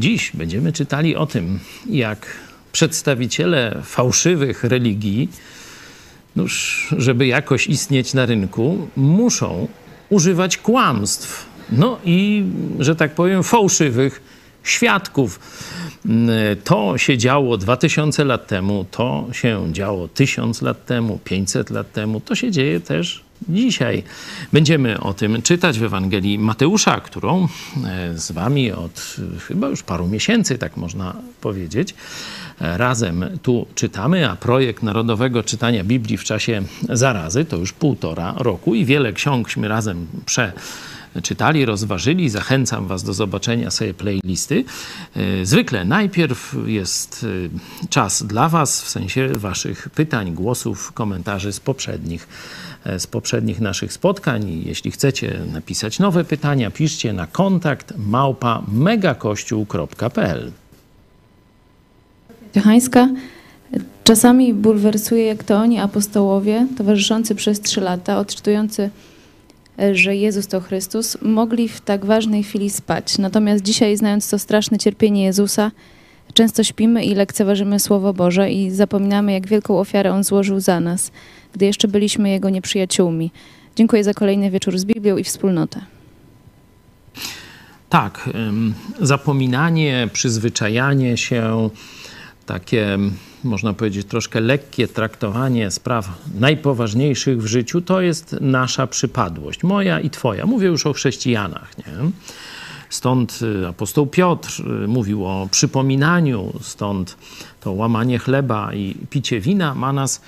Dziś będziemy czytali o tym, jak przedstawiciele fałszywych religii, nuż, żeby jakoś istnieć na rynku, muszą używać kłamstw. No i, że tak powiem, fałszywych świadków. To się działo 2000 lat temu, to się działo 1000 lat temu, 500 lat temu, to się dzieje też dzisiaj. Będziemy o tym czytać w Ewangelii Mateusza, którą e, z wami od chyba już paru miesięcy, tak można powiedzieć, e, razem tu czytamy, a projekt Narodowego Czytania Biblii w czasie zarazy to już półtora roku i wiele ksiągśmy razem prze czytali, rozważyli. Zachęcam Was do zobaczenia sobie playlisty. E, zwykle najpierw jest e, czas dla Was, w sensie Waszych pytań, głosów, komentarzy z poprzednich, e, z poprzednich naszych spotkań. Jeśli chcecie napisać nowe pytania, piszcie na kontakt małpa megakościół.pl. Czasami bulwersuje, jak to oni, apostołowie, towarzyszący przez trzy lata, odczytujący że Jezus to Chrystus, mogli w tak ważnej chwili spać. Natomiast dzisiaj, znając to straszne cierpienie Jezusa, często śpimy i lekceważymy Słowo Boże i zapominamy, jak wielką ofiarę On złożył za nas, gdy jeszcze byliśmy Jego nieprzyjaciółmi. Dziękuję za kolejny wieczór z Biblią i wspólnotę. Tak, zapominanie, przyzwyczajanie się, takie można powiedzieć, troszkę lekkie traktowanie spraw najpoważniejszych w życiu, to jest nasza przypadłość, moja i twoja. Mówię już o chrześcijanach, nie? Stąd y, apostoł Piotr y, mówił o przypominaniu, stąd to łamanie chleba i picie wina ma nas,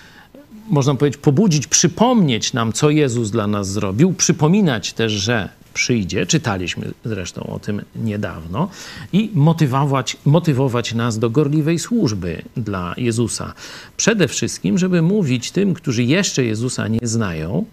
można powiedzieć, pobudzić, przypomnieć nam, co Jezus dla nas zrobił, przypominać też, że przyjdzie, czytaliśmy zresztą o tym niedawno, i motywować, motywować nas do gorliwej służby dla Jezusa. Przede wszystkim, żeby mówić tym, którzy jeszcze Jezusa nie znają,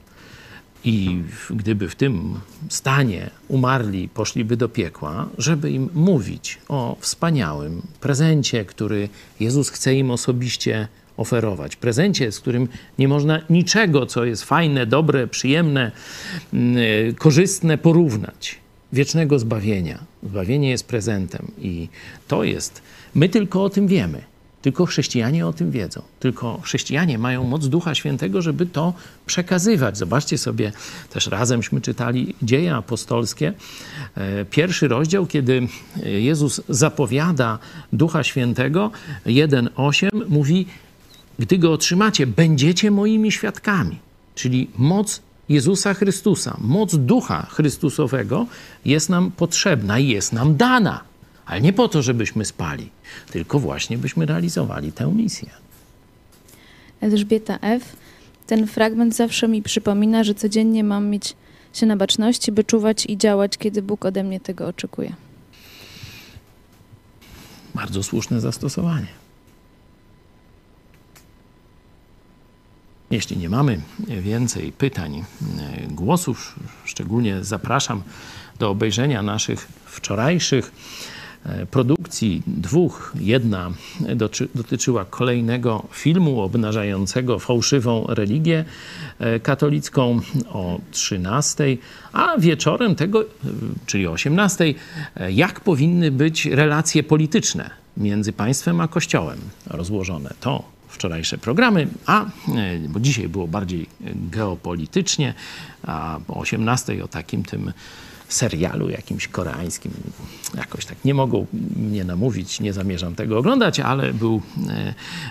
i gdyby w tym stanie umarli, poszliby do piekła, żeby im mówić o wspaniałym prezencie, który Jezus chce im osobiście oferować. Prezencie, z którym nie można niczego, co jest fajne, dobre, przyjemne, mm, korzystne, porównać. Wiecznego zbawienia. Zbawienie jest prezentem i to jest. My tylko o tym wiemy. Tylko chrześcijanie o tym wiedzą. Tylko chrześcijanie mają moc Ducha Świętego, żeby to przekazywać. Zobaczcie sobie, też razemśmy czytali dzieje apostolskie. E, pierwszy rozdział, kiedy Jezus zapowiada Ducha Świętego, 1:8 mówi: gdy go otrzymacie, będziecie moimi świadkami. Czyli moc Jezusa Chrystusa, moc Ducha Chrystusowego jest nam potrzebna i jest nam dana. Ale nie po to, żebyśmy spali, tylko właśnie byśmy realizowali tę misję. Elżbieta F. Ten fragment zawsze mi przypomina, że codziennie mam mieć się na baczności, by czuwać i działać, kiedy Bóg ode mnie tego oczekuje. Bardzo słuszne zastosowanie. Jeśli nie mamy więcej pytań, e, głosów, szczególnie zapraszam do obejrzenia naszych wczorajszych e, produkcji dwóch. Jedna dotyczyła kolejnego filmu obnażającego fałszywą religię e, katolicką o 13, a wieczorem tego, czyli o 18, jak powinny być relacje polityczne między państwem a kościołem rozłożone. To wczorajsze programy, a e, bo dzisiaj było bardziej geopolitycznie, a o 18 o takim tym serialu jakimś koreańskim. Jakoś tak nie mogą mnie namówić, nie zamierzam tego oglądać, ale był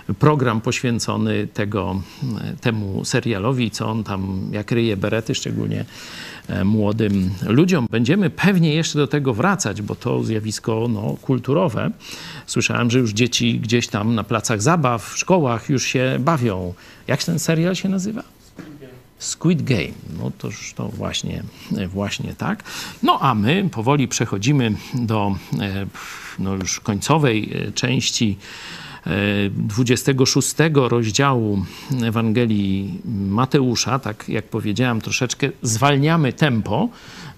e, program poświęcony tego, e, temu serialowi, co on tam, jak ryje berety, szczególnie E, młodym ludziom. Będziemy pewnie jeszcze do tego wracać, bo to zjawisko no, kulturowe. Słyszałem, że już dzieci gdzieś tam na placach zabaw, w szkołach już się bawią. Jak ten serial się nazywa? Squid Game. No toż to właśnie, właśnie tak. No a my powoli przechodzimy do e, no, już końcowej e, części 26 rozdziału Ewangelii Mateusza, tak jak powiedziałem, troszeczkę zwalniamy tempo,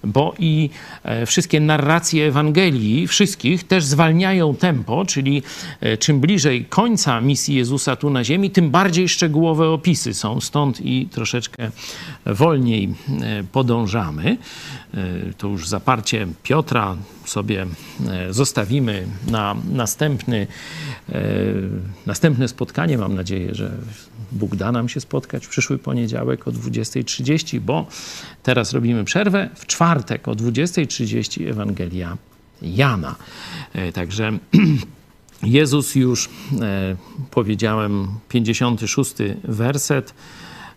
bo i e, wszystkie narracje Ewangelii, wszystkich też zwalniają tempo, czyli e, czym bliżej końca misji Jezusa tu na ziemi, tym bardziej szczegółowe opisy są. Stąd i troszeczkę wolniej e, podążamy. To już zaparcie Piotra sobie zostawimy na następny, następne spotkanie. Mam nadzieję, że Bóg da nam się spotkać w przyszły poniedziałek o 20.30, bo teraz robimy przerwę. W czwartek o 20.30 Ewangelia Jana. E, także Jezus już, e, powiedziałem, 56 werset,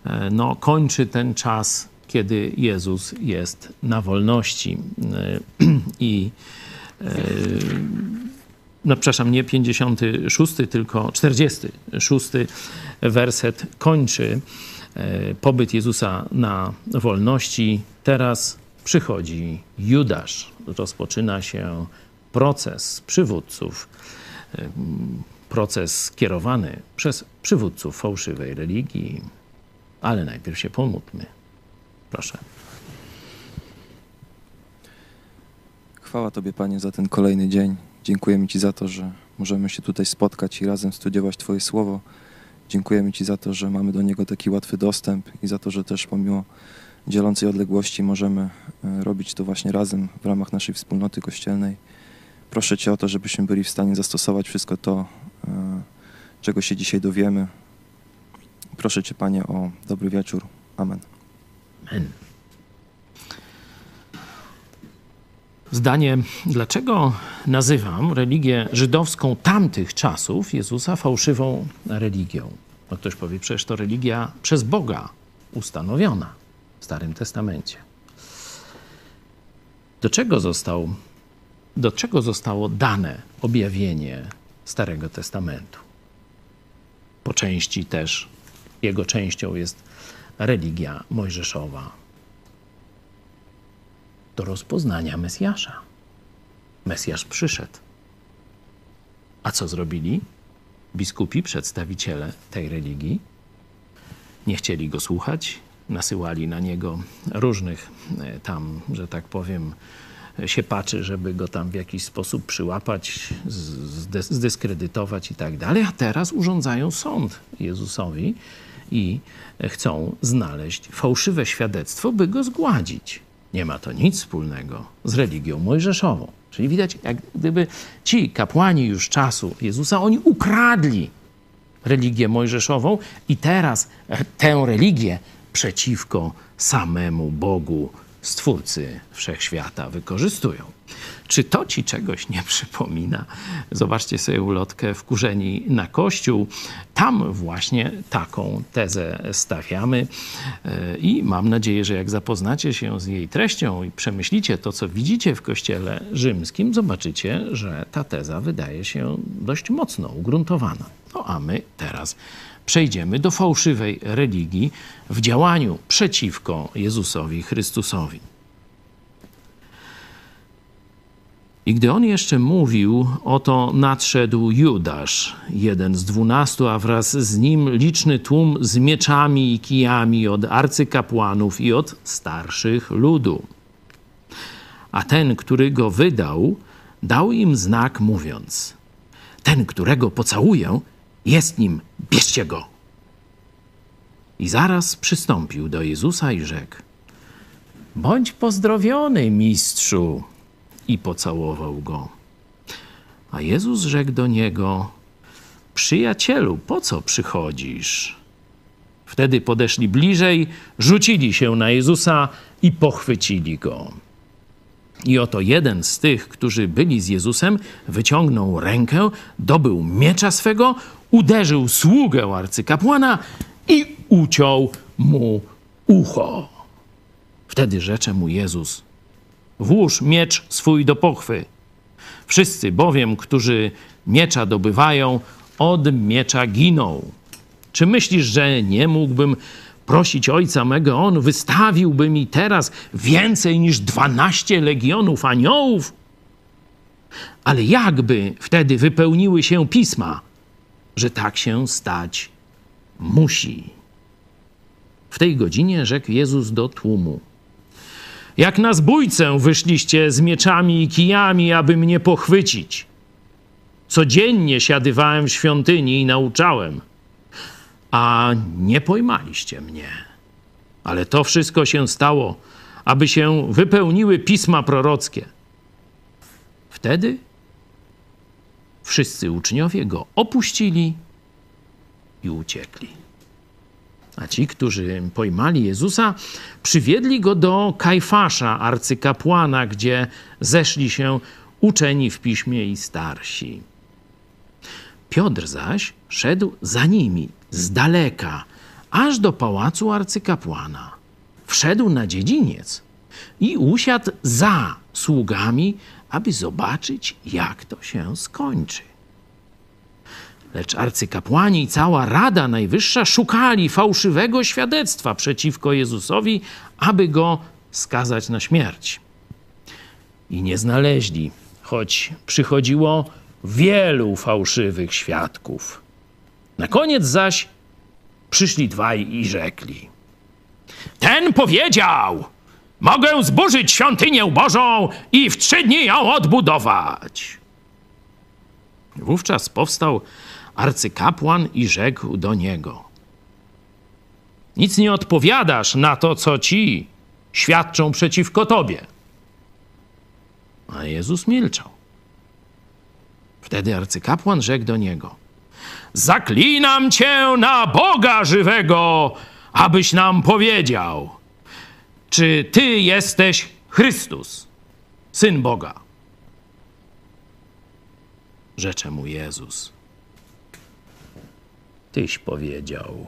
e, no, kończy ten czas, kiedy Jezus jest na wolności. I no przepraszam, nie 56, tylko 46 werset kończy e, pobyt Jezusa na wolności. Teraz przychodzi Judasz. Rozpoczyna się proces przywódców, e, proces skierowany przez przywódców fałszywej religii. Ale najpierw się pomódlmy. Proszę. Chwała Tobie, Panie, za ten kolejny dzień. Dziękujemy Ci za to, że możemy się tutaj spotkać i razem studiować Twoje słowo. Dziękujemy Ci za to, że mamy do niego taki łatwy dostęp i za to, że też pomimo dzielącej odległości możemy e, robić to właśnie razem w ramach naszej wspólnoty kościelnej. Proszę Cię o to, żebyśmy byli w stanie zastosować wszystko to, e, czego się dzisiaj dowiemy. Proszę Cię, Panie, o dobry wieczór. Amen. Amen. Zdanie, dlaczego nazywam religię żydowską tamtych czasów Jezusa fałszywą religią. No ktoś powie, przecież to religia przez Boga ustanowiona w Starym Testamencie. Do czego, został, do czego zostało dane objawienie Starego Testamentu? Po części też jego częścią jest religia mojżeszowa, do rozpoznania Mesjasza. Mesjasz przyszedł. A co zrobili? Biskupi, przedstawiciele tej religii, nie chcieli go słuchać, nasyłali na niego różnych e, tam, że tak powiem, siepaczy, żeby go tam w jakiś sposób przyłapać, zdyskredytować i tak dalej. A teraz urządzają sąd Jezusowi i chcą znaleźć fałszywe świadectwo, by go zgładzić. Nie ma to nic wspólnego z religią mojżeszową. Czyli widać, jak gdyby ci kapłani już czasu Jezusa, oni ukradli religię mojżeszową i teraz tę religię przeciwko samemu Bogu, Stwórcy Wszechświata, wykorzystują. Czy to ci czegoś nie przypomina? Zobaczcie sobie ulotkę Wkurzeni na Kościół. Tam właśnie taką tezę stawiamy e, i mam nadzieję, że jak zapoznacie się z jej treścią i przemyślicie to, co widzicie w Kościele rzymskim, zobaczycie, że ta teza wydaje się dość mocno ugruntowana. No a my teraz przejdziemy do fałszywej religii w działaniu przeciwko Jezusowi Chrystusowi. I gdy on jeszcze mówił, oto nadszedł Judasz, jeden z dwunastu, a wraz z nim liczny tłum z mieczami i kijami od arcykapłanów i od starszych ludu. A ten, który go wydał, dał im znak, mówiąc: Ten, którego pocałuję, jest nim, bierzcie go. I zaraz przystąpił do Jezusa i rzekł: Bądź pozdrowiony, mistrzu i pocałował go. A Jezus rzekł do niego: Przyjacielu, po co przychodzisz? Wtedy podeszli bliżej, rzucili się na Jezusa i pochwycili go. I oto jeden z tych, którzy byli z Jezusem, wyciągnął rękę, dobył miecza swego, uderzył sługę arcykapłana i uciął mu ucho. Wtedy rzecze mu Jezus: Włóż miecz swój do pochwy. Wszyscy bowiem, którzy miecza dobywają, od miecza giną. Czy myślisz, że nie mógłbym prosić ojca mego, on wystawiłby mi teraz więcej niż dwanaście legionów aniołów? Ale jakby wtedy wypełniły się pisma, że tak się stać musi. W tej godzinie rzekł Jezus do tłumu: Jak na zbójcę wyszliście z mieczami i kijami, aby mnie pochwycić. Codziennie siadywałem w świątyni i nauczałem, a nie pojmaliście mnie. Ale to wszystko się stało, aby się wypełniły pisma prorockie. Wtedy wszyscy uczniowie go opuścili i uciekli. A ci, którzy pojmali Jezusa, przywiedli go do Kajfasza, arcykapłana, gdzie zeszli się uczeni w piśmie i starsi. Piotr zaś szedł za nimi z daleka, aż do pałacu arcykapłana. Wszedł na dziedziniec i usiadł za sługami, aby zobaczyć, jak to się skończy. Lecz arcykapłani i cała Rada Najwyższa szukali fałszywego świadectwa przeciwko Jezusowi, aby go skazać na śmierć. I nie znaleźli, choć przychodziło wielu fałszywych świadków. Na koniec zaś przyszli dwaj i rzekli: Ten powiedział: Mogę zburzyć świątynię Bożą i w trzy dni ją odbudować. Wówczas powstał arcykapłan i rzekł do niego: Nic nie odpowiadasz na to, co ci świadczą przeciwko tobie. A Jezus milczał. Wtedy arcykapłan rzekł do niego: Zaklinam cię na Boga żywego, abyś nam powiedział, czy ty jesteś Chrystus, syn Boga. Rzecze mu Jezus: Tyś powiedział.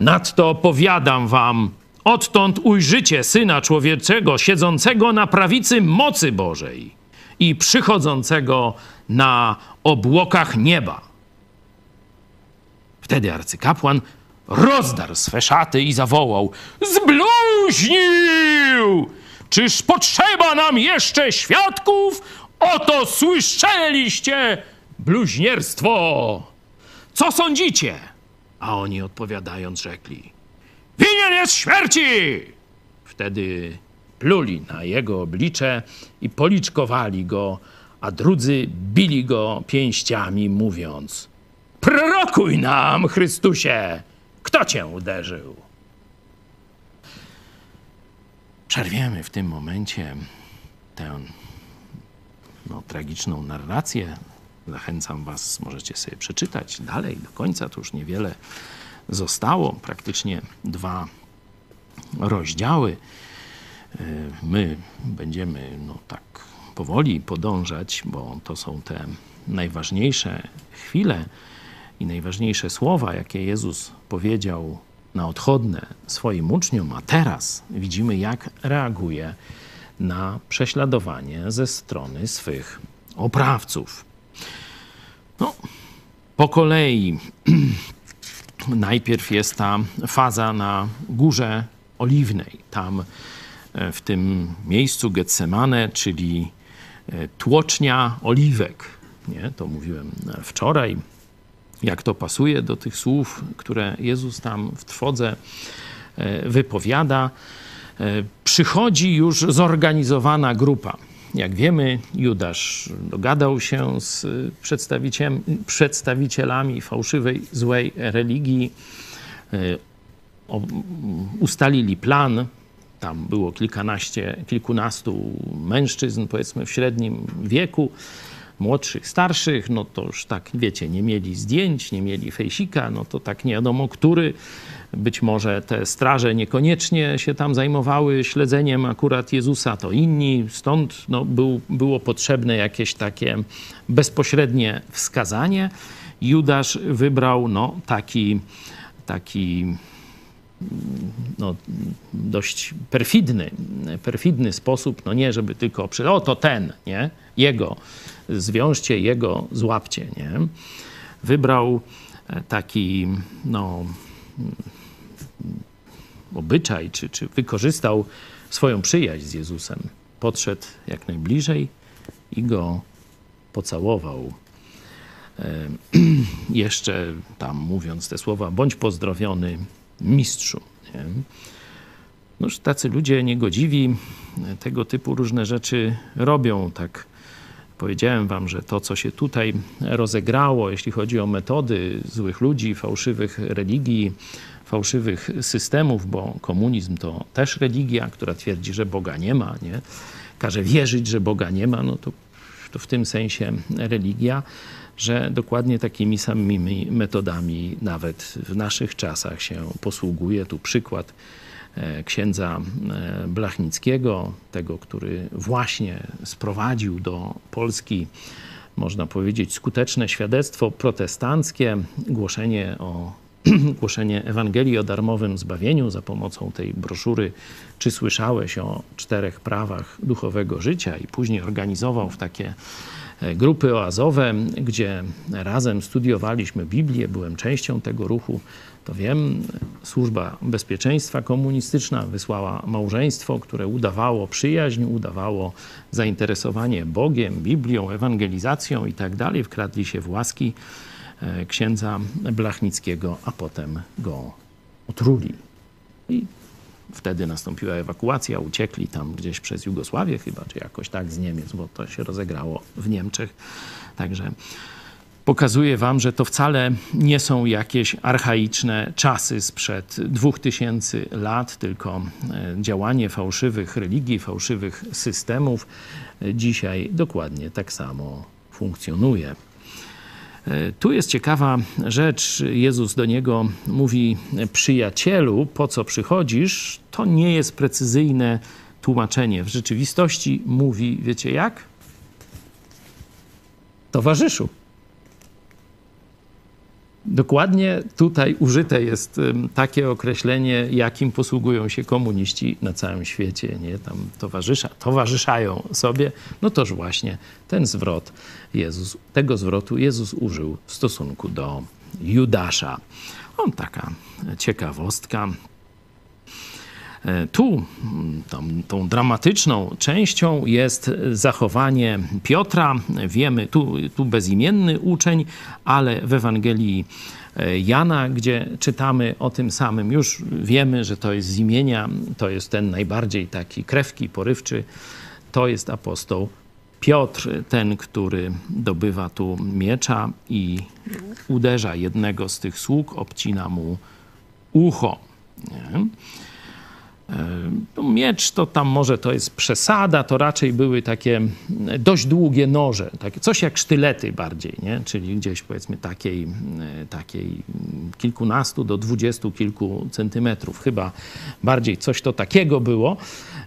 Nadto powiadam wam, odtąd ujrzycie syna człowieczego siedzącego na prawicy mocy Bożej i przychodzącego na obłokach nieba. Wtedy arcykapłan rozdarł swe szaty i zawołał: Zbluźnił! Czyż potrzeba nam jeszcze świadków? Oto słyszeliście bluźnierstwo! Co sądzicie? A oni odpowiadając rzekli: Winien jest śmierci! Wtedy pluli na jego oblicze i policzkowali go, a drudzy bili go pięściami, mówiąc: Prorokuj nam, Chrystusie, kto cię uderzył? Przerwiemy w tym momencie tę no, tragiczną narrację. Zachęcam Was, możecie sobie przeczytać dalej, do końca, to już niewiele zostało, praktycznie dwa rozdziały. My będziemy no, tak powoli podążać, bo to są te najważniejsze chwile i najważniejsze słowa, jakie Jezus powiedział na odchodne swoim uczniom, a teraz widzimy, jak reaguje na prześladowanie ze strony swych oprawców. No, po kolei najpierw jest ta faza na Górze Oliwnej. Tam e, w tym miejscu Getsemane, czyli e, tłocznia oliwek. Nie? To mówiłem wczoraj jak to pasuje do tych słów, które Jezus tam w trwodze e, wypowiada. E, przychodzi już zorganizowana grupa. Jak wiemy, Judasz dogadał się z przedstawicielami fałszywej, złej religii, e, ustalili plan. Tam było kilkanaście, kilkunastu mężczyzn, powiedzmy w średnim wieku młodszych, starszych, no to już tak, wiecie, nie mieli zdjęć, nie mieli fejsika, no to tak nie wiadomo, który. Być może te straże niekoniecznie się tam zajmowały śledzeniem akurat Jezusa, to inni. Stąd no, był, było potrzebne jakieś takie bezpośrednie wskazanie. Judasz wybrał no, taki, taki no, dość perfidny, perfidny sposób, no nie, żeby tylko przy, o to ten, nie, jego zwiążcie jego, złapcie, nie? Wybrał e, taki, no, obyczaj, czy, czy wykorzystał swoją przyjaźń z Jezusem. Podszedł jak najbliżej i go pocałował. E, jeszcze tam mówiąc te słowa, bądź pozdrowiony mistrzu. Nie? Noż tacy ludzie niegodziwi tego typu różne rzeczy robią. Tak powiedziałem wam, że to, co się tutaj rozegrało, jeśli chodzi o metody złych ludzi, fałszywych religii, fałszywych systemów, bo komunizm to też religia, która twierdzi, że Boga nie ma, nie? każe wierzyć, że Boga nie ma, no to, to w tym sensie religia, że dokładnie takimi samymi metodami nawet w naszych czasach się posługuje. Tu przykład księdza e, Blachnickiego, tego, który właśnie sprowadził do Polski, można powiedzieć, skuteczne świadectwo protestanckie, głoszenie o głoszenie Ewangelii o darmowym zbawieniu za pomocą tej broszury Czy słyszałeś o czterech prawach duchowego życia? I później organizował w takie e, grupy oazowe, gdzie razem studiowaliśmy Biblię, byłem częścią tego ruchu, to wiem, służba bezpieczeństwa komunistyczna wysłała małżeństwo, które udawało przyjaźń, udawało zainteresowanie Bogiem, Biblią, ewangelizacją i tak dalej, wkradli się w łaski E, księdza Blachnickiego, a potem go utruli. I wtedy nastąpiła ewakuacja, uciekli tam gdzieś przez Jugosławię chyba, czy jakoś tak z Niemiec, bo to się rozegrało w Niemczech. Także pokazuje wam, że to wcale nie są jakieś archaiczne czasy sprzed dwóch tysięcy lat, tylko e, działanie fałszywych religii, fałszywych systemów e, dzisiaj dokładnie tak samo funkcjonuje. E, tu jest ciekawa rzecz. Jezus do niego mówi: Przyjacielu, po co przychodzisz? To nie jest precyzyjne tłumaczenie. W rzeczywistości mówi, wiecie jak? Towarzyszu. Dokładnie tutaj użyte jest takie określenie, jakim posługują się komuniści na całym świecie. Nie? Tam towarzysza, towarzyszają sobie. No toż właśnie ten zwrot Jezus, tego zwrotu Jezus użył w stosunku do Judasza. On taka ciekawostka. E, tu tą, tą, dramatyczną częścią jest zachowanie Piotra. Wiemy, tu, tu bezimienny uczeń, ale w Ewangelii e, Jana, gdzie czytamy o tym samym, już wiemy, że to jest z imienia, to jest ten najbardziej taki krewki, porywczy, to jest apostoł Piotr, ten, który dobywa tu miecza i uderza jednego z tych sług, obcina mu ucho. Nie? No, miecz to tam może to jest przesada, to raczej były takie dość długie noże, takie, coś jak sztylety bardziej, nie? czyli gdzieś powiedzmy takiej, takiej kilkunastu do dwudziestu kilku centymetrów, chyba bardziej coś to takiego było.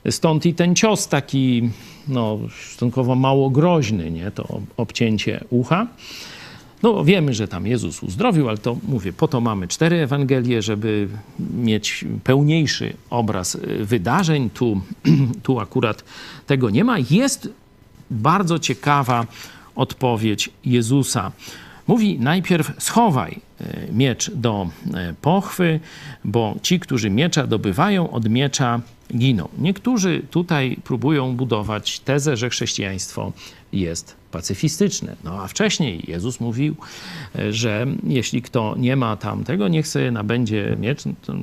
Stąd i ten cios taki no, stosunkowo mało groźny, nie? to obcięcie ucha. No wiemy, że tam Jezus uzdrowił, ale to mówię, po to mamy cztery Ewangelie, żeby mieć pełniejszy obraz y, wydarzeń. Tu, tu akurat tego nie ma. Jest bardzo ciekawa odpowiedź Jezusa. Mówi najpierw schowaj y, miecz do y, pochwy, bo ci, którzy miecza dobywają, od miecza giną. Niektórzy tutaj próbują budować tezę, że chrześcijaństwo jest pacyfistyczne. No a wcześniej Jezus mówił, że jeśli kto nie ma tamtego, niech sobie nabędzie miecz, to,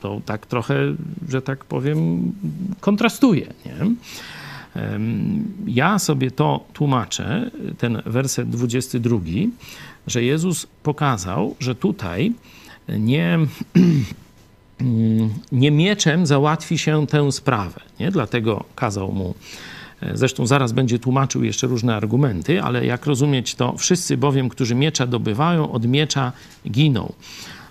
to tak trochę, że tak powiem, kontrastuje. Nie? Ja sobie to tłumaczę, ten werset 22, że Jezus pokazał, że tutaj nie, nie mieczem załatwi się tę sprawę. Nie? Dlatego kazał mu Zresztą zaraz będzie tłumaczył jeszcze różne argumenty, ale jak rozumieć to, wszyscy bowiem, którzy miecza dobywają, od miecza giną.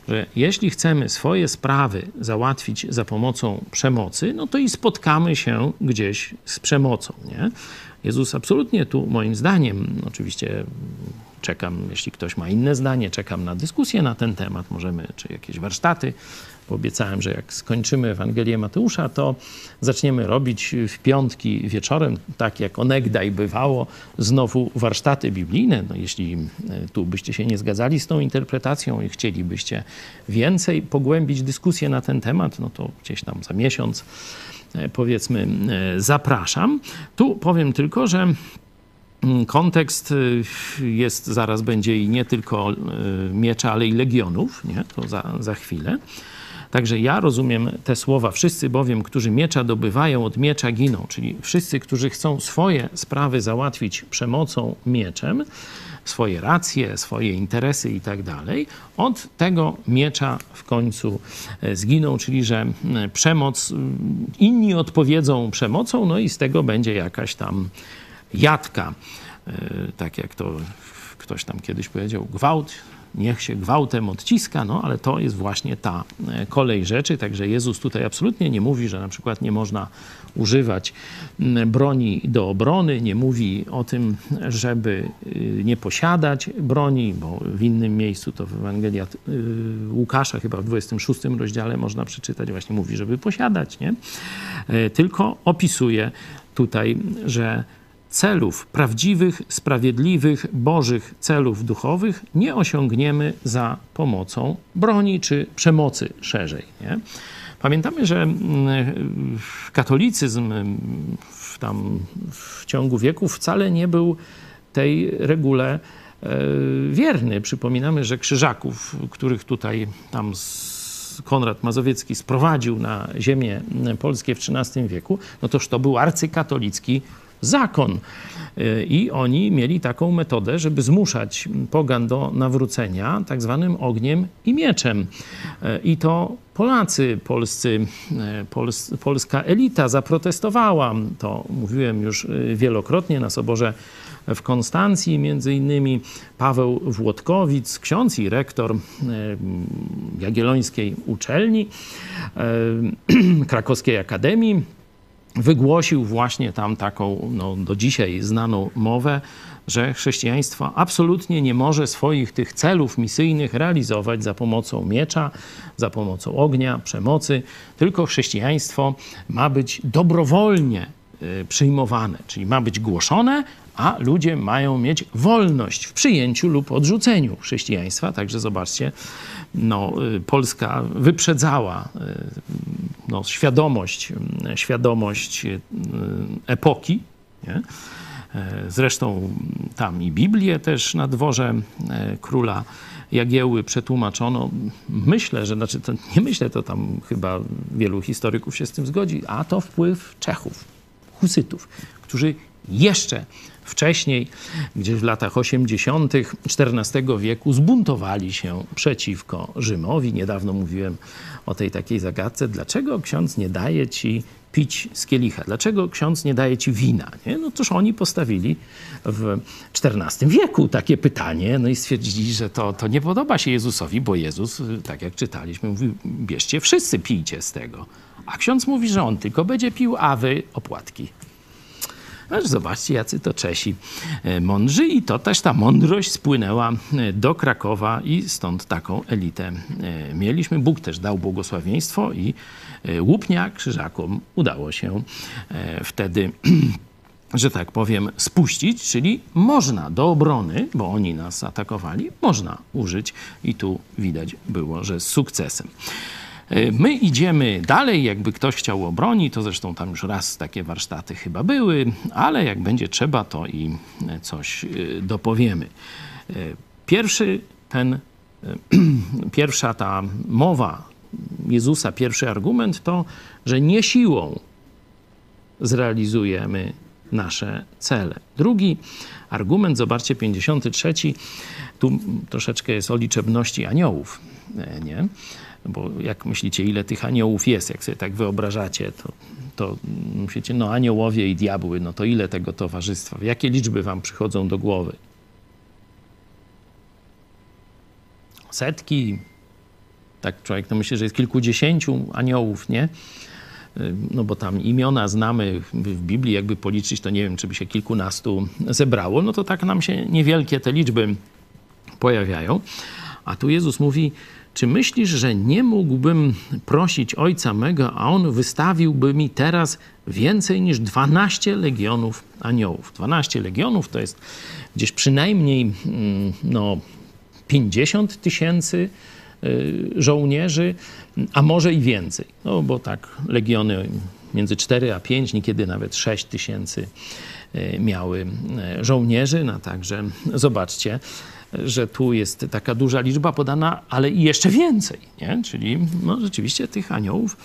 Że jeśli chcemy swoje sprawy załatwić za pomocą przemocy, no to i spotkamy się gdzieś z przemocą. Nie? Jezus absolutnie tu, moim zdaniem, oczywiście czekam, jeśli ktoś ma inne zdanie, czekam na dyskusję na ten temat, możemy, czy jakieś warsztaty obiecałem, że jak skończymy Ewangelię Mateusza, to zaczniemy robić w piątki wieczorem, tak jak onegdaj bywało, znowu warsztaty biblijne. No, jeśli e, tu byście się nie zgadzali z tą interpretacją i chcielibyście więcej pogłębić dyskusję na ten temat, no to gdzieś tam za miesiąc e, powiedzmy e, zapraszam. Tu powiem tylko, że mm, kontekst jest, zaraz będzie i nie tylko miecza, ale i legionów, nie? to za, za chwilę. Także ja rozumiem te słowa, wszyscy bowiem, którzy miecza dobywają, od miecza giną, czyli wszyscy, którzy chcą swoje sprawy załatwić przemocą, mieczem, swoje racje, swoje interesy i tak dalej, od tego miecza w końcu e, zginą, czyli że przemoc, inni odpowiedzą przemocą, no i z tego będzie jakaś tam jadka. E, tak jak to ktoś tam kiedyś powiedział, gwałt niech się gwałtem odciska, no ale to jest właśnie ta e, kolej rzeczy. Także Jezus tutaj absolutnie nie mówi, że na przykład nie można używać broni do obrony, nie mówi o tym, żeby y, nie posiadać broni, bo w innym miejscu to w Ewangelii y, Łukasza, chyba w 26 rozdziale można przeczytać, właśnie mówi, żeby posiadać, nie? E, tylko opisuje tutaj, że celów prawdziwych, sprawiedliwych, bożych celów duchowych nie osiągniemy za pomocą broni czy przemocy szerzej. Nie? Pamiętamy, że mm, katolicyzm mm, w, tam, w ciągu wieków wcale nie był tej regule e, wierny. Przypominamy, że krzyżaków, których tutaj tam Konrad Mazowiecki sprowadził na ziemię polskie w XIII wieku, no toż to był arcykatolicki zakon. Y, I oni mieli taką metodę, żeby zmuszać pogan do nawrócenia tak zwanym ogniem i mieczem. Y, I to Polacy, polscy, y, pols, polska elita zaprotestowała. To mówiłem już wielokrotnie na soborze w Konstancji, między innymi Paweł Włodkowic, ksiądz i rektor Jagiellońskiej Uczelni, Krakowskiej Akademii wygłosił właśnie tam taką no, do dzisiaj znaną mowę, że chrześcijaństwo absolutnie nie może swoich tych celów misyjnych realizować za pomocą miecza, za pomocą ognia, przemocy, tylko chrześcijaństwo ma być dobrowolnie y, przyjmowane, czyli ma być głoszone, a ludzie mają mieć wolność w przyjęciu lub odrzuceniu chrześcijaństwa. Także zobaczcie, no, y, Polska wyprzedzała y, no, świadomość, świadomość epoki. Nie? E, zresztą tam i Biblię też na dworze e, króla Jagiełły przetłumaczono. Myślę, że, znaczy to, nie myślę, to tam chyba wielu historyków się z tym zgodzi, a to wpływ Czechów, Husytów, którzy jeszcze wcześniej, gdzieś w latach 80. XIV wieku, zbuntowali się przeciwko Rzymowi. Niedawno mówiłem o tej takiej zagadce, dlaczego ksiądz nie daje ci pić z kielicha? Dlaczego ksiądz nie daje ci wina? Nie? No toż oni postawili w XIV wieku takie pytanie, no i stwierdzili, że to, to nie podoba się Jezusowi, bo Jezus, tak jak czytaliśmy, mówił, bierzcie wszyscy, pijcie z tego. A ksiądz mówi, że on tylko będzie pił, a wy opłatki. Aż zobaczcie, jacy to Czesi e, mądrzy i to też ta mądrość spłynęła e, do Krakowa i stąd taką elitę e, mieliśmy. Bóg też dał błogosławieństwo i łupnia krzyżakom udało się wtedy że tak powiem, spuścić, czyli można do obrony, bo oni nas atakowali, można użyć i tu widać było, że z sukcesem. E, my idziemy dalej, jakby ktoś chciał obroni, to zresztą tam już raz takie warsztaty chyba były, ale jak będzie trzeba, to i coś e, dopowiemy. E, pierwszy ten, pierwsza ta mowa Jezusa, pierwszy argument to, że nie siłą zrealizujemy nasze cele. Drugi argument, zobaczcie, 53, tu troszeczkę jest o liczebności aniołów, nie? Bo jak myślicie, ile tych aniołów jest, jak sobie tak wyobrażacie, to, to myślicie, no aniołowie i diabły, no to ile tego towarzystwa? Jakie liczby wam przychodzą do głowy? Setki? Tak człowiek to myśli, że jest kilkudziesięciu aniołów, nie? no bo tam imiona znamy w Biblii, jakby policzyć, to nie wiem, czy by się kilkunastu zebrało, no to tak nam się niewielkie te liczby pojawiają. A tu Jezus mówi, czy myślisz, że nie mógłbym prosić Ojca mego, a On wystawiłby mi teraz więcej niż 12 legionów aniołów? 12 legionów to jest gdzieś przynajmniej mm, no, 50 tysięcy y, żołnierzy, a może i więcej. No bo tak legiony między 4 a 5, niekiedy nawet 6 tysięcy y, miały y, żołnierzy. No także zobaczcie, że tu jest taka duża liczba podana, ale i jeszcze więcej, nie? czyli no, rzeczywiście tych aniołów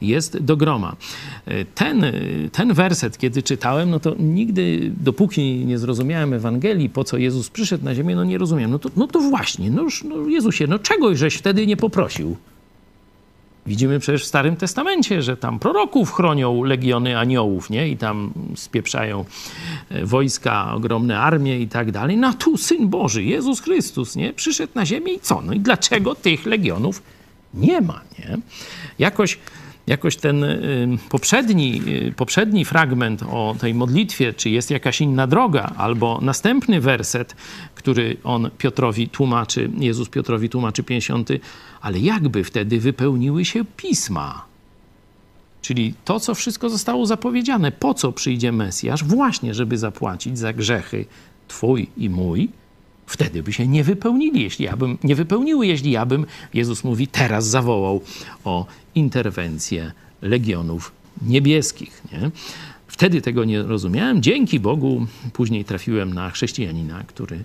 jest do groma. Ten, ten werset, kiedy czytałem, no to nigdy, dopóki nie zrozumiałem Ewangelii, po co Jezus przyszedł na ziemię, no nie rozumiem. No to, no to właśnie, no, już, no Jezusie, no czegoś żeś wtedy nie poprosił. Widzimy przecież w Starym Testamencie, że tam proroków chronią legiony aniołów, nie? I tam spieprzają e, wojska, ogromne armie i tak dalej. No tu Syn Boży, Jezus Chrystus, nie? Przyszedł na ziemię i co? No i dlaczego tych legionów nie ma, nie? Jakoś jakoś ten y, poprzedni, y, poprzedni fragment o tej modlitwie, czy jest jakaś inna droga, albo następny werset, który on Piotrowi tłumaczy, Jezus Piotrowi tłumaczy 50, ale jakby wtedy wypełniły się pisma. Czyli to, co wszystko zostało zapowiedziane, po co przyjdzie Mesjasz? Właśnie, żeby zapłacić za grzechy Twój i mój, wtedy by się nie wypełnili, jeśli ja bym, nie wypełniły, jeśli ja bym, Jezus mówi, teraz zawołał o interwencję legionów niebieskich. Nie? Wtedy tego nie rozumiałem. Dzięki Bogu później trafiłem na chrześcijanina, który,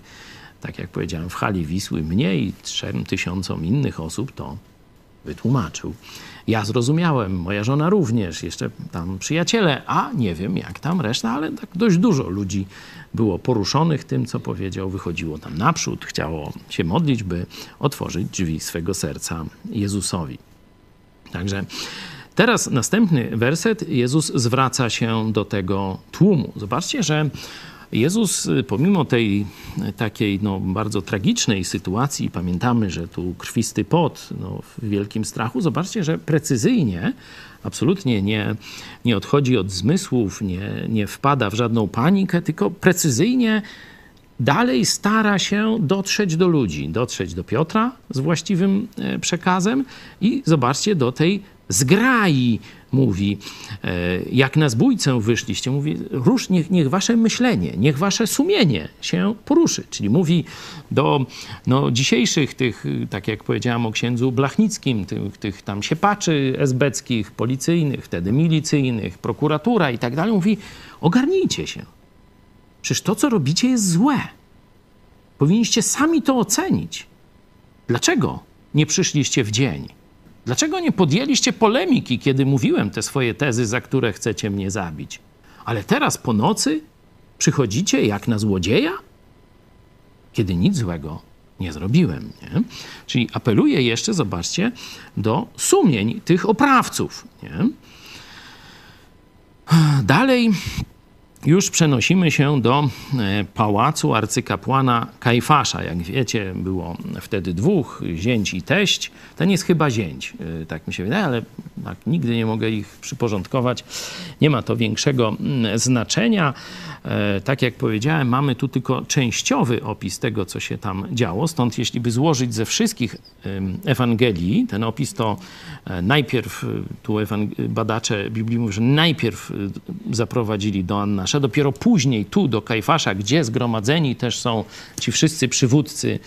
tak jak powiedziałem, w hali Wisły mnie i trzem tysiącom innych osób to wytłumaczył. Ja zrozumiałem, moja żona również, jeszcze tam przyjaciele, a nie wiem jak tam reszta, ale tak dość dużo ludzi było poruszonych tym, co powiedział, wychodziło tam naprzód, chciało się modlić, by otworzyć drzwi swego serca Jezusowi. Także teraz następny werset, Jezus zwraca się do tego tłumu. Zobaczcie, że Jezus, pomimo tej takiej no, bardzo tragicznej sytuacji, pamiętamy, że tu krwisty pot no, w wielkim strachu, zobaczcie, że precyzyjnie, absolutnie nie, nie odchodzi od zmysłów, nie, nie wpada w żadną panikę, tylko precyzyjnie dalej stara się dotrzeć do ludzi, dotrzeć do Piotra z właściwym e, przekazem i zobaczcie, do tej zgrai mówi, e, jak na zbójcę wyszliście, mówi, rusz, niech, niech wasze myślenie, niech wasze sumienie się poruszy. Czyli mówi do no, dzisiejszych tych, tak jak powiedziałam o księdzu Blachnickim, tych, tych tam siepaczy esbeckich, policyjnych, wtedy milicyjnych, prokuratura i tak dalej, mówi, ogarnijcie się. Przecież to, co robicie, jest złe. Powinniście sami to ocenić. Dlaczego nie przyszliście w dzień? Dlaczego nie podjęliście polemiki, kiedy mówiłem te swoje tezy, za które chcecie mnie zabić? Ale teraz po nocy przychodzicie jak na złodzieja? Kiedy nic złego nie zrobiłem. Nie? Czyli apeluję jeszcze, zobaczcie, do sumień tych oprawców. Nie? Dalej już przenosimy się do e, pałacu arcykapłana Kajfasza. Jak wiecie, było wtedy dwóch, zięć i teść. Ten jest chyba zięć, e, tak mi się wydaje, ale tak, nigdy nie mogę ich przyporządkować. Nie ma to większego mm, znaczenia. E, tak jak powiedziałem, mamy tu tylko częściowy opis tego, co się tam działo. Stąd, jeśli by złożyć ze wszystkich Ewangelii, ten opis to najpierw, tu badacze Biblii mówią, że najpierw zaprowadzili do Anna Kajfasza. Dopiero później tu do Kajfasza, gdzie zgromadzeni też są ci wszyscy przywódcy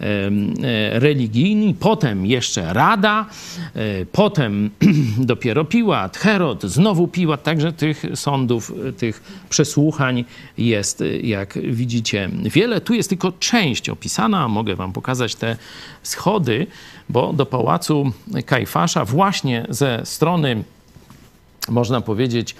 e, religijni, potem jeszcze Rada, e, potem dopiero Piłat, Herod, znowu Piłat, także tych sądów, tych przesłuchań jest, jak widzicie, wiele. Tu jest tylko część opisana, mogę wam pokazać te schody, bo do pałacu Kajfasza właśnie ze strony można powiedzieć,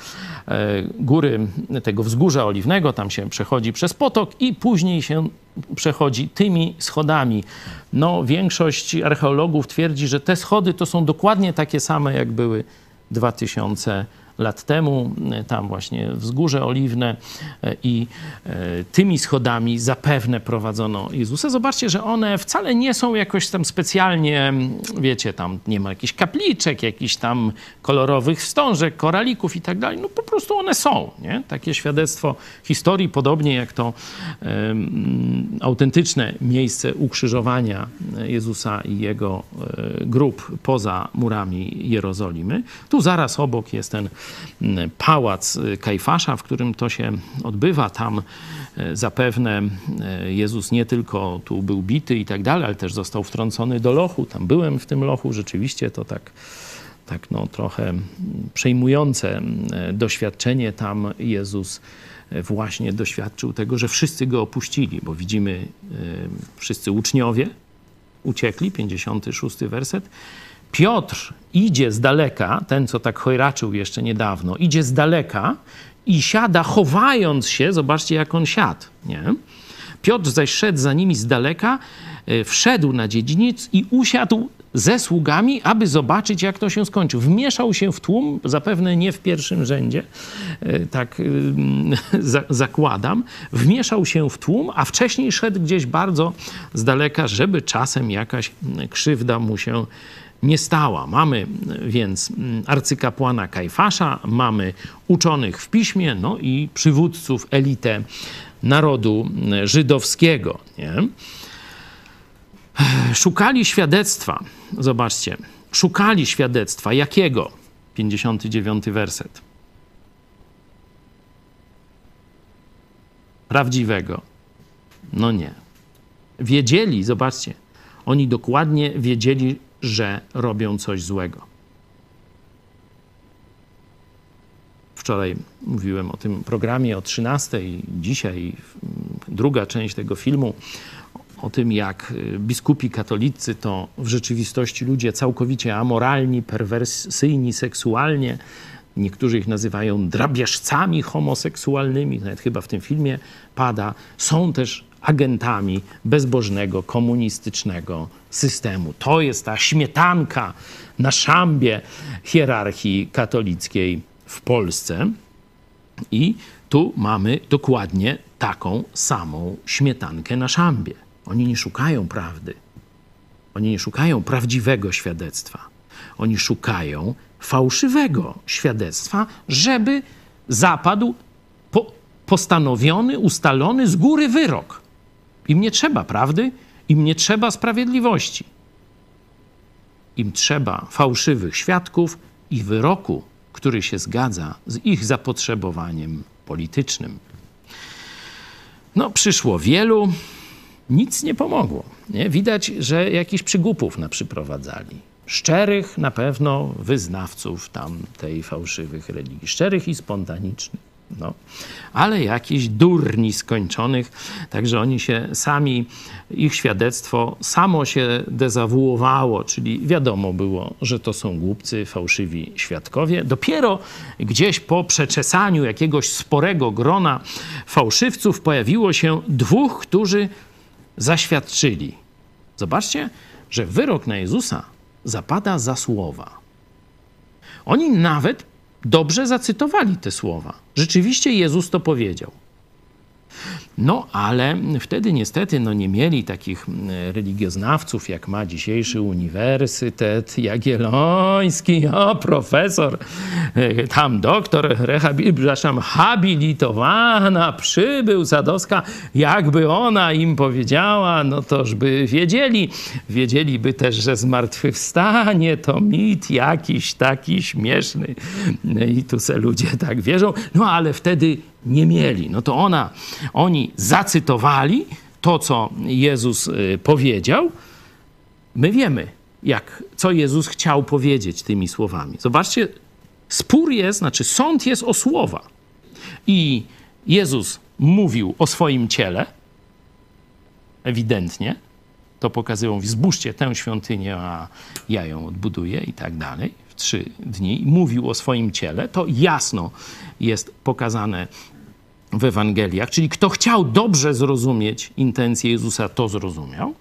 e, góry tego wzgórza oliwnego, tam się przechodzi przez potok i później się przechodzi tymi schodami. No, większość archeologów twierdzi, że te schody to są dokładnie takie same, jak były 2000 lat temu, e, tam właśnie wzgórze oliwne e, i e, tymi schodami zapewne prowadzono Jezusa. Zobaczcie, że one wcale nie są jakoś tam specjalnie, wiecie, tam nie ma jakichś kapliczek, jakichś tam kolorowych wstążek, koralików i tak dalej. No po prostu one są, nie? Takie świadectwo historii, podobnie jak to um, autentyczne miejsce ukrzyżowania Jezusa i jego grup poza murami Jerozolimy. Tu zaraz obok jest ten pałac Kajfasza, w którym to się odbywa. Tam e, zapewne e, Jezus nie tylko tu był bity i tak dalej, ale też został wtrącony do lochu. Tam byłem w tym lochu, rzeczywiście to tak tak no, trochę przejmujące doświadczenie. Tam Jezus właśnie doświadczył tego, że wszyscy go opuścili, bo widzimy wszyscy uczniowie uciekli, 56 werset. Piotr idzie z daleka, ten co tak chojraczył jeszcze niedawno, idzie z daleka i siada chowając się, zobaczcie jak on siadł, nie? Piotr zaś szedł za nimi z daleka, e, wszedł na dziedziniec i usiadł ze sługami, aby zobaczyć, jak to się skończy. Wmieszał się w tłum, zapewne nie w pierwszym rzędzie, e, tak zakładam. Wmieszał się w tłum, a wcześniej szedł gdzieś bardzo z daleka, żeby czasem jakaś krzywda mu się nie stała. Mamy więc arcykapłana Kajfasza, mamy uczonych w piśmie, no i przywódców, elitę narodu żydowskiego. Nie? Szukali świadectwa, zobaczcie, szukali świadectwa jakiego? 59 werset. Prawdziwego. No nie. Wiedzieli, zobaczcie, oni dokładnie wiedzieli, że robią coś złego. Wczoraj mówiłem o tym programie o 13, dzisiaj druga część tego filmu o tym, jak biskupi katolicy to w rzeczywistości ludzie całkowicie amoralni, perwersyjni seksualnie. Niektórzy ich nazywają drapieżcami homoseksualnymi, nawet chyba w tym filmie pada. Są też agentami bezbożnego, komunistycznego systemu. To jest ta śmietanka na szambie hierarchii katolickiej w Polsce. I tu mamy dokładnie taką samą śmietankę na szambie. Oni nie szukają prawdy. Oni nie szukają prawdziwego świadectwa. Oni szukają fałszywego świadectwa, żeby zapadł po, postanowiony, ustalony z góry wyrok. Im nie trzeba prawdy, im nie trzeba sprawiedliwości. Im trzeba fałszywych świadków i wyroku, który się zgadza z ich zapotrzebowaniem politycznym. No, przyszło wielu, nic nie pomogło. Nie? Widać, że jakichś przygupów naprzyprowadzali. Szczerych na pewno wyznawców tam tej fałszywych religii, szczerych i spontanicznych no. Ale jakiś durni skończonych, także oni się sami, ich świadectwo samo się dezawuowało, czyli wiadomo było, że to są głupcy, fałszywi świadkowie. Dopiero gdzieś po przeczesaniu jakiegoś sporego grona fałszywców pojawiło się dwóch, którzy zaświadczyli. Zobaczcie, że wyrok na Jezusa zapada za słowa. Oni nawet dobrze zacytowali te słowa. Rzeczywiście Jezus to powiedział. No, ale wtedy niestety no, nie mieli takich religioznawców, jak ma dzisiejszy Uniwersytet Jagielloński, o profesor, e, tam doktor, przepraszam, habilitowana, przybył Sadowska, jakby ona im powiedziała, no toż by wiedzieli, wiedzieliby też, że zmartwychwstanie to mit jakiś taki śmieszny. I tu se ludzie tak wierzą, no ale wtedy nie mieli. No to ona, oni zacytowali to, co Jezus y, powiedział. My wiemy, jak, co Jezus chciał powiedzieć tymi słowami. Zobaczcie, spór jest, znaczy sąd jest o słowa. I Jezus mówił o swoim ciele, ewidentnie. To pokazywał, zbóżcie tę świątynię, a ja ją odbuduję i tak dalej. W trzy dni mówił o swoim ciele. To jasno jest pokazane w Ewangeliach. Czyli kto chciał dobrze zrozumieć intencje Jezusa, to zrozumiał,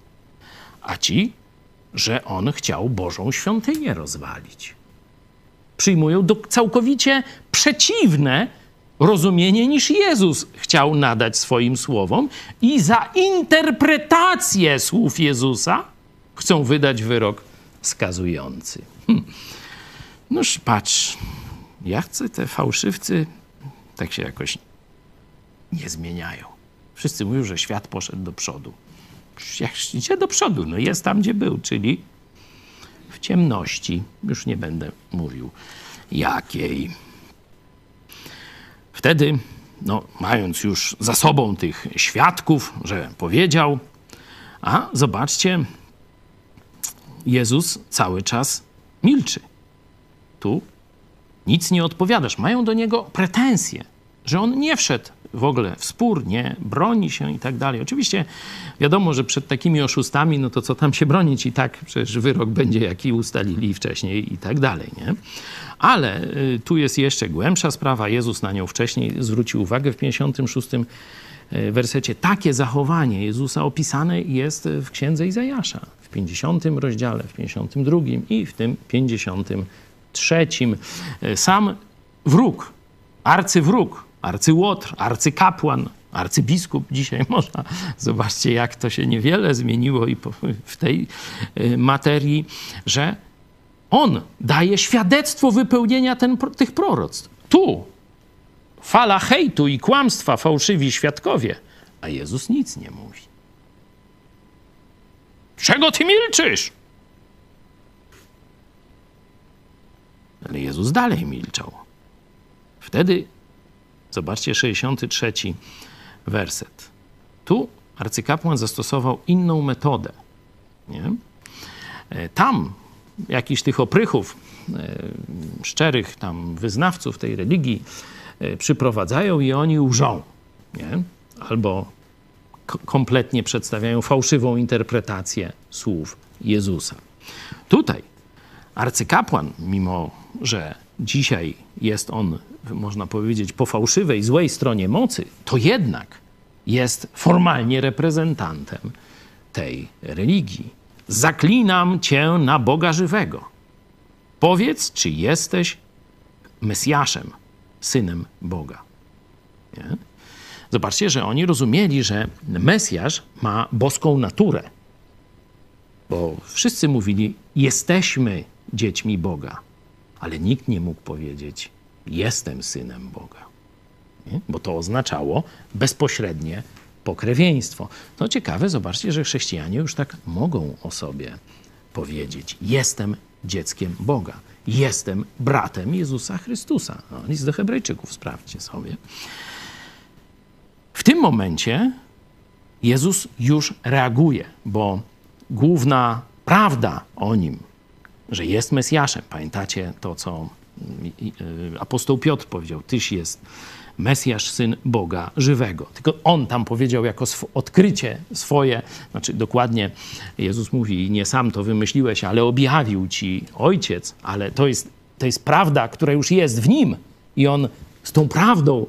a ci, że on chciał Bożą świątynię rozwalić. Przyjmują do całkowicie przeciwne rozumienie niż Jezus chciał nadać swoim słowom i za interpretację słów Jezusa chcą wydać wyrok skazujący. Hm. Noż patrz, ja chcę te fałszywcy tak się jakoś nie zmieniają. Wszyscy mówią, że świat poszedł do przodu. Jak idzie do przodu, no jest tam, gdzie był, czyli w ciemności. Już nie będę mówił jakiej. Wtedy, no, mając już za sobą tych świadków, że powiedział, a zobaczcie, Jezus cały czas milczy. tu nic nie odpowiadasz. Mają do niego pretensje, że on nie wszedł w ogóle w spór, nie broni się i tak dalej. Oczywiście wiadomo, że przed takimi oszustami, no to co tam się bronić i tak przecież wyrok będzie jaki ustalili wcześniej i tak dalej, nie? Ale y, tu jest jeszcze głębsza sprawa. Jezus na nią wcześniej zwrócił uwagę w 56 y, wersecie. Takie zachowanie Jezusa opisane jest w księdze Izajasza w 50 rozdziale, w 52 i w tym 53. Y, Sam wróg, arcywróg, arcyłotr, arcykapłan, arcybiskup dzisiaj można. Zobaczcie, jak to się niewiele zmieniło i w tej materii, że on daje świadectwo wypełnienia ten, tych proroctw. Tu fala hejtu i kłamstwa, fałszywi świadkowie, a Jezus nic nie mówi. Czego ty milczysz? Ale Jezus dalej milczał. Wtedy, zobaczcie, 63 werset. Tu arcykapłan zastosował inną metodę. Nie? E, tam jakichś tych oprychów, e, szczerych tam wyznawców tej religii e, przyprowadzają i oni łżą, nie? Albo kompletnie przedstawiają fałszywą interpretację słów Jezusa. Tutaj arcykapłan, mimo że dzisiaj jest on, można powiedzieć, po fałszywej, złej stronie mocy, to jednak jest formalnie reprezentantem tej religii. Zaklinam cię na Boga żywego. Powiedz, czy jesteś Mesjaszem, synem Boga. Nie? Zobaczcie, że oni rozumieli, że Mesjasz ma boską naturę. Bo wszyscy mówili, jesteśmy dziećmi Boga, ale nikt nie mógł powiedzieć, jestem synem Boga. Nie? Bo to oznaczało bezpośrednie pokrewieństwo. No ciekawe, zobaczcie, że chrześcijanie już tak mogą o sobie powiedzieć: Jestem dzieckiem Boga, jestem bratem Jezusa Chrystusa. No, list do Hebrajczyków, sprawdźcie sobie. W tym momencie Jezus już reaguje, bo główna prawda o nim, że jest Mesjaszem, pamiętacie to, co apostoł Piotr powiedział: Tyś jest Mesjasz, syn Boga żywego. Tylko on tam powiedział jako sw odkrycie swoje, znaczy dokładnie Jezus mówi, nie sam to wymyśliłeś, ale objawił ci ojciec, ale to jest, to jest prawda, która już jest w nim. I on z tą prawdą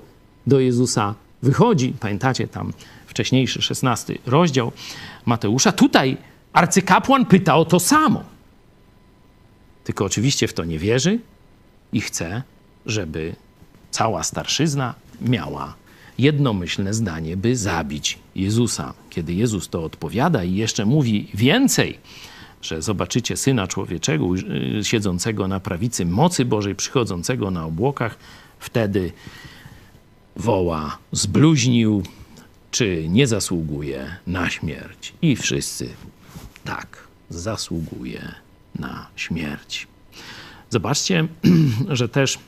do Jezusa wychodzi. Pamiętacie tam wcześniejszy, szesnasty rozdział Mateusza. Tutaj arcykapłan pyta o to samo. Tylko oczywiście w to nie wierzy i chce, żeby cała starszyzna miała jednomyślne zdanie, by zabić Jezusa. Kiedy Jezus to odpowiada i jeszcze mówi więcej, że zobaczycie Syna Człowieczego y, siedzącego na prawicy mocy Bożej, przychodzącego na obłokach, wtedy woła, zbluźnił, czy nie zasługuje na śmierć. I wszyscy tak, zasługuje na śmierć. Zobaczcie, że też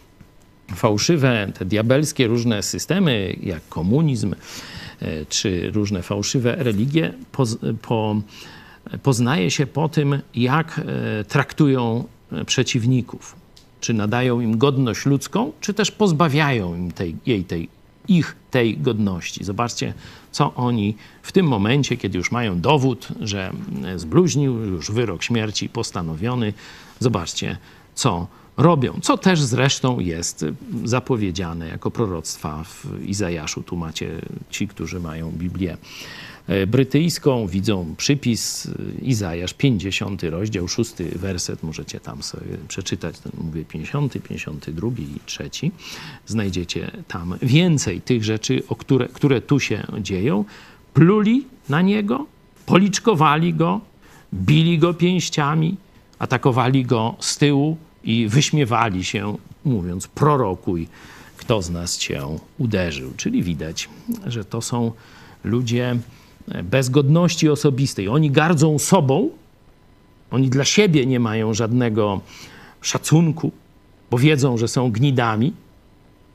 fałszywe, te diabelskie różne systemy, jak komunizm, e, czy różne fałszywe religie, poz, po, poznaje się po tym, jak e, traktują e, przeciwników. Czy nadają im godność ludzką, czy też pozbawiają im tej, jej tej, ich tej godności. Zobaczcie, co oni w tym momencie, kiedy już mają dowód, że zbluźnił, już wyrok śmierci postanowiony, zobaczcie, co robią, co też zresztą jest zapowiedziane jako proroctwa w Izajaszu. Tu macie ci, którzy mają Biblię e, brytyjską, widzą przypis e, Izajasz 50 rozdział, 6 werset, możecie tam sobie przeczytać, mówię 50, 52 i 3. Znajdziecie tam więcej tych rzeczy, o które, które tu się dzieją. Pluli na niego, policzkowali go, bili go pięściami, atakowali go z tyłu, i wyśmiewali się, mówiąc: Prorokuj, kto z nas cię uderzył. Czyli widać, że to są ludzie bez godności osobistej. Oni gardzą sobą, oni dla siebie nie mają żadnego szacunku, bo wiedzą, że są gnidami.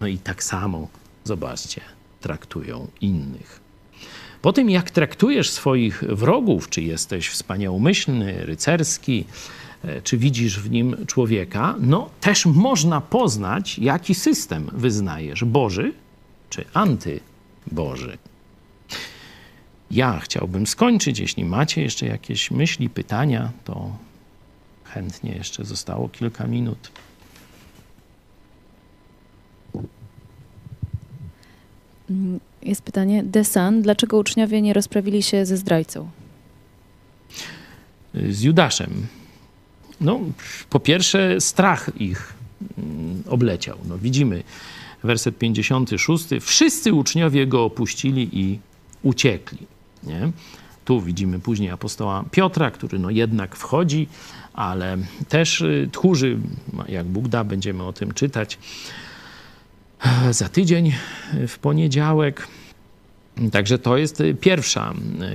No i tak samo, zobaczcie, traktują innych. Po tym, jak traktujesz swoich wrogów, czy jesteś wspaniałomyślny, rycerski, e, czy widzisz w nim człowieka, no też można poznać, jaki system wyznajesz Boży czy antyboży. Ja chciałbym skończyć. Jeśli macie jeszcze jakieś myśli, pytania, to chętnie jeszcze zostało kilka minut. Jest pytanie, Desan, dlaczego uczniowie nie rozprawili się ze zdrajcą? z Judaszem. No, po pierwsze, strach ich mm, obleciał. No, widzimy werset 56. Wszyscy uczniowie go opuścili i uciekli. Nie? Tu widzimy później apostoła Piotra, który no jednak wchodzi, ale też y, tchórzy, jak Bóg da, będziemy o tym czytać za tydzień w poniedziałek. Także to jest pierwsza,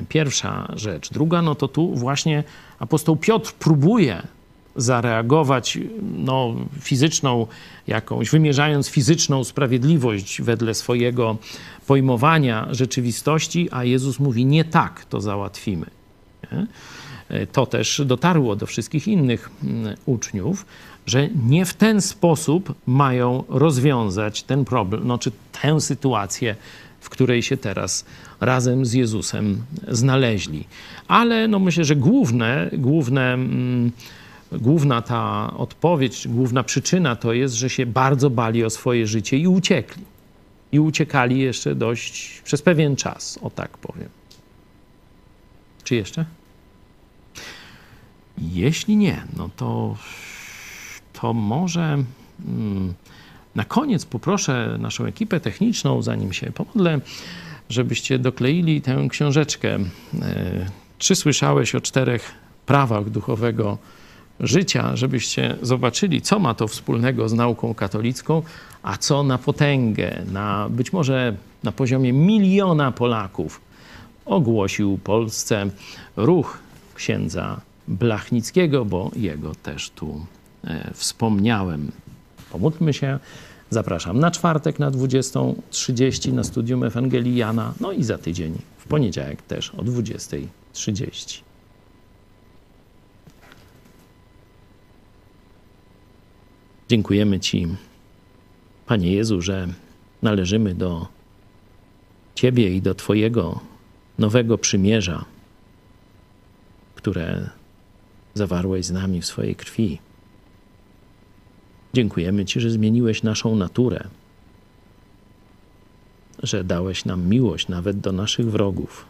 pierwsza rzecz. Druga, no to tu właśnie apostoł Piotr próbuje zareagować no, fizyczną jakąś, wymierzając fizyczną sprawiedliwość wedle swojego pojmowania rzeczywistości, a Jezus mówi nie tak to załatwimy. Nie? To też dotarło do wszystkich innych mm, uczniów, że nie w ten sposób mają rozwiązać ten problem, no, czy tę sytuację, w której się teraz razem z Jezusem znaleźli. Ale no, myślę, że główne, główne, mm, główna ta odpowiedź, główna przyczyna to jest, że się bardzo bali o swoje życie i uciekli. I uciekali jeszcze dość przez pewien czas, o tak powiem. Czy jeszcze? Jeśli nie, no to, to może mm, na koniec poproszę naszą ekipę techniczną, zanim się pomodlę, żebyście dokleili tę książeczkę. E, czy słyszałeś o czterech prawach duchowego życia, żebyście zobaczyli, co ma to wspólnego z nauką katolicką, a co na potęgę, na być może na poziomie miliona Polaków ogłosił Polsce ruch księdza Blachnickiego, bo jego też tu wspomniałem. Pomódlmy się. Zapraszam na czwartek na 20.30 na studium Ewangelii Jana, no i za tydzień w poniedziałek też o 20.30. Dziękujemy Ci, Panie Jezu, że należymy do Ciebie i do Twojego nowego przymierza, które zawarłeś z nami w swojej krwi. Dziękujemy Ci, że zmieniłeś naszą naturę, że dałeś nam miłość nawet do naszych wrogów.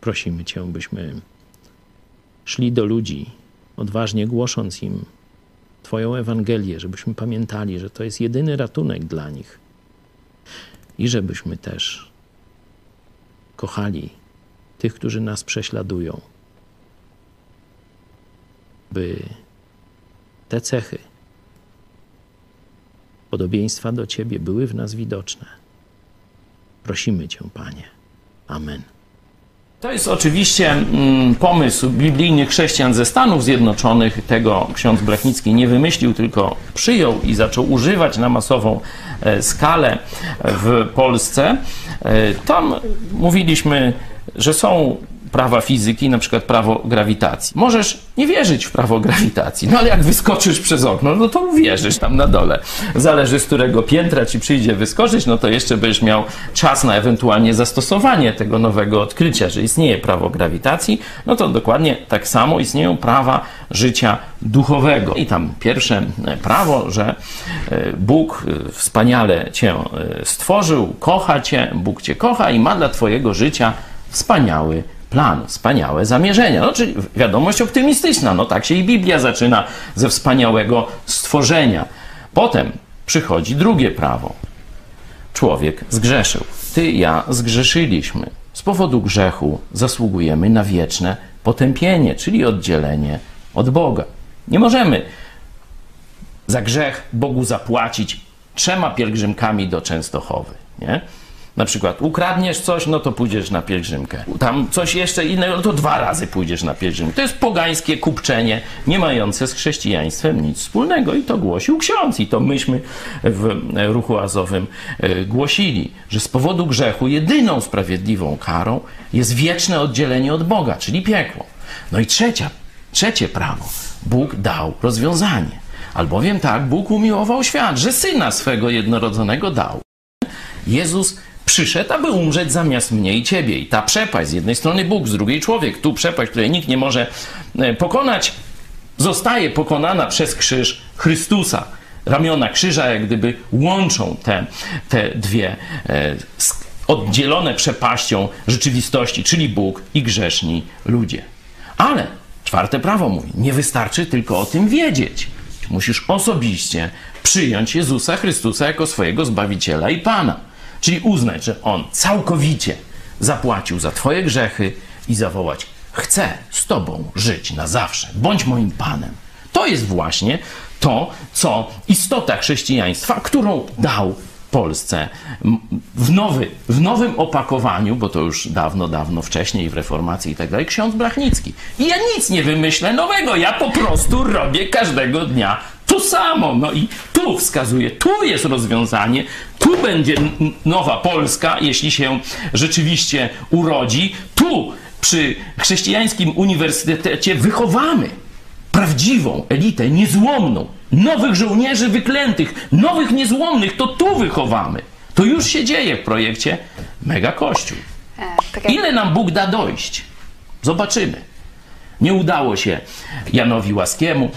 Prosimy Cię, byśmy szli do ludzi, odważnie głosząc im Twoją Ewangelię, żebyśmy pamiętali, że to jest jedyny ratunek dla nich i żebyśmy też kochali tych, którzy nas prześladują, by te cechy podobieństwa do Ciebie były w nas widoczne. Prosimy Cię, Panie. Amen. To jest oczywiście mm, pomysł biblijnych chrześcijan ze Stanów Zjednoczonych. Tego ksiądz Blachnicki nie wymyślił, tylko przyjął i zaczął używać na masową e, skalę w Polsce. E, tam mówiliśmy, że są prawa fizyki, na przykład prawo grawitacji. Możesz nie wierzyć w prawo grawitacji, no ale jak wyskoczysz przez okno, no to uwierzysz tam na dole. Zależy z którego piętra ci przyjdzie wyskoczyć, no to jeszcze będziesz miał czas na ewentualnie zastosowanie tego nowego odkrycia, że istnieje prawo grawitacji, no to dokładnie tak samo istnieją prawa życia duchowego. I tam pierwsze prawo, że e, Bóg e, wspaniale cię e, stworzył, kocha cię, Bóg cię kocha i ma dla twojego życia wspaniały plan, wspaniałe zamierzenia. No, czyli wiadomość optymistyczna. No tak się i Biblia zaczyna ze wspaniałego stworzenia. Potem przychodzi drugie prawo. Człowiek zgrzeszył. Ty, ja zgrzeszyliśmy. Z powodu grzechu zasługujemy na wieczne potępienie, czyli oddzielenie od Boga. Nie możemy za grzech Bogu zapłacić trzema pielgrzymkami do Częstochowy. Nie? Na przykład ukradniesz coś, no to pójdziesz na pielgrzymkę. Tam coś jeszcze innego, no to dwa razy pójdziesz na pielgrzymkę. To jest pogańskie kupczenie, nie mające z chrześcijaństwem nic wspólnego. I to głosił ksiądz. I to myśmy w ruchu azowym e, głosili, że z powodu grzechu jedyną sprawiedliwą karą jest wieczne oddzielenie od Boga, czyli piekło. No i trzecia, trzecie prawo. Bóg dał rozwiązanie. Albowiem tak Bóg umiłował świat, że syna swego jednorodzonego dał. Jezus przyszedł, aby umrzeć zamiast mnie i ciebie. I ta przepaść, z jednej strony Bóg, z drugiej człowiek, tu przepaść, której nikt nie może e, pokonać, zostaje pokonana przez krzyż Chrystusa. Ramiona krzyża jak gdyby łączą te, te dwie e, oddzielone przepaścią rzeczywistości, czyli Bóg i grzeszni ludzie. Ale czwarte prawo mówi, nie wystarczy tylko o tym wiedzieć. Musisz osobiście przyjąć Jezusa Chrystusa jako swojego Zbawiciela i Pana. Czyli uznać, że On całkowicie zapłacił za Twoje grzechy i zawołać: Chcę z Tobą żyć na zawsze, bądź moim Panem. To jest właśnie to, co istota chrześcijaństwa, którą dał Polsce w, nowy, w nowym opakowaniu, bo to już dawno, dawno wcześniej w reformacji i tak dalej, ksiądz Blachnicki. I ja nic nie wymyślę nowego, ja po prostu robię każdego dnia to samo. No i tu wskazuje, tu jest rozwiązanie, tu będzie nowa Polska, jeśli się rzeczywiście urodzi. Tu przy chrześcijańskim uniwersytecie wychowamy prawdziwą elitę, niezłomną, nowych żołnierzy wyklętych, nowych niezłomnych, to tu wychowamy. To już się dzieje w projekcie Mega Kościół. E, tak Ile nam Bóg da dojść? Zobaczymy. Nie udało się Janowi Łaskiemu,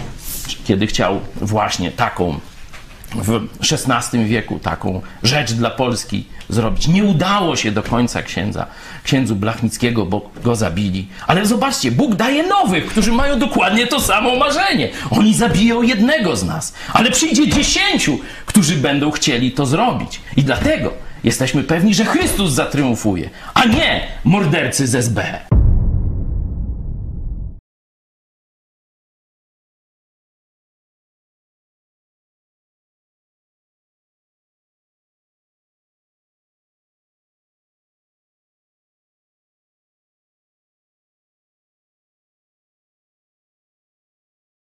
kiedy chciał właśnie taką w XVI wieku taką rzecz dla Polski zrobić. Nie udało się do końca księdza, księdzu Blachnickiego, bo go zabili. Ale zobaczcie, Bóg daje nowych, którzy mają dokładnie to samo marzenie. Oni zabiją jednego z nas, ale przyjdzie dziesięciu, którzy będą chcieli to zrobić. I dlatego jesteśmy pewni, że Chrystus zatriumfuje, a nie mordercy z SB.